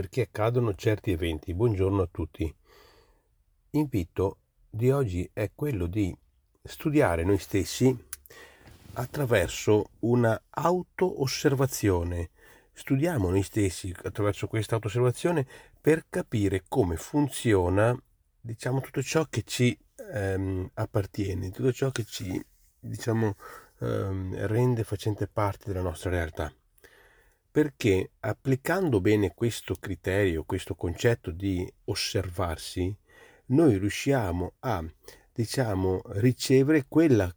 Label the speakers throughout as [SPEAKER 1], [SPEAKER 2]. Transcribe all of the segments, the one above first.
[SPEAKER 1] perché accadono certi eventi. Buongiorno a tutti. L'invito di oggi è quello di studiare noi stessi attraverso una auto-osservazione. Studiamo noi stessi attraverso questa auto-osservazione per capire come funziona, diciamo, tutto ciò che ci ehm, appartiene, tutto ciò che ci, diciamo, ehm, rende facente parte della nostra realtà perché applicando bene questo criterio, questo concetto di osservarsi, noi riusciamo a, diciamo, ricevere quella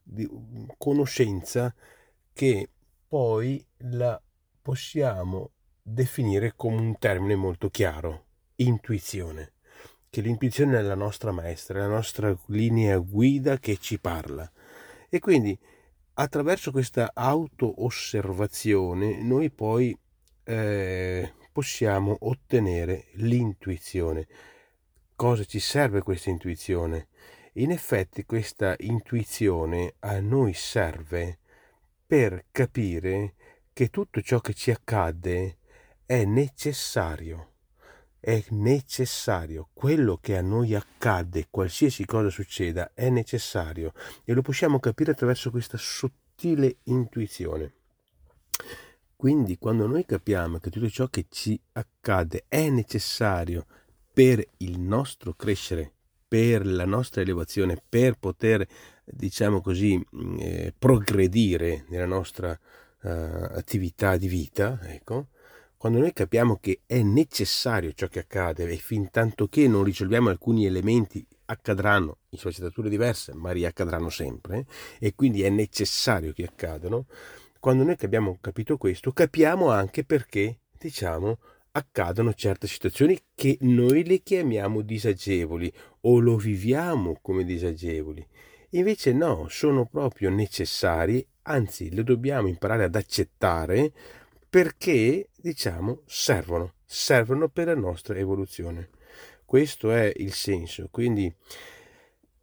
[SPEAKER 1] conoscenza che poi la possiamo definire come un termine molto chiaro, intuizione, che l'intuizione è la nostra maestra, la nostra linea guida che ci parla. E quindi attraverso questa auto-osservazione noi poi eh, possiamo ottenere l'intuizione. Cosa ci serve questa intuizione? In effetti questa intuizione a noi serve per capire che tutto ciò che ci accade è necessario. È necessario. Quello che a noi accade, qualsiasi cosa succeda, è necessario e lo possiamo capire attraverso questa sottile intuizione. Quindi quando noi capiamo che tutto ciò che ci accade è necessario per il nostro crescere, per la nostra elevazione, per poter, diciamo così, mm, eh, progredire nella nostra uh, attività di vita, ecco, quando noi capiamo che è necessario ciò che accade e fin tanto che non risolviamo alcuni elementi accadranno in sfaccettature diverse, ma riaccadranno sempre e quindi è necessario che accadano, quando noi che abbiamo capito questo, capiamo anche perché, diciamo, accadono certe situazioni che noi le chiamiamo disagevoli o lo viviamo come disagevoli. Invece no, sono proprio necessari, anzi le dobbiamo imparare ad accettare perché, diciamo, servono, servono per la nostra evoluzione. Questo è il senso, quindi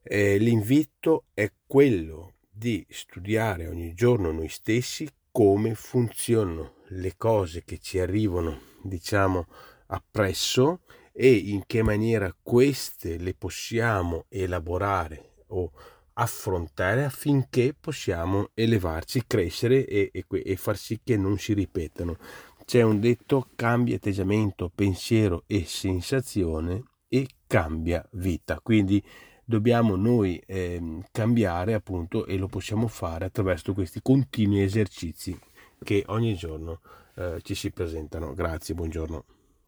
[SPEAKER 1] eh, l'invito è quello di studiare ogni giorno noi stessi come funzionano le cose che ci arrivano, diciamo, appresso e in che maniera queste le possiamo elaborare o affrontare affinché possiamo elevarci, crescere e, e, e far sì che non si ripetano. C'è un detto cambia atteggiamento, pensiero e sensazione e cambia vita. Quindi dobbiamo noi eh, cambiare appunto e lo possiamo fare attraverso questi continui esercizi che ogni giorno eh, ci si presentano. Grazie, buongiorno.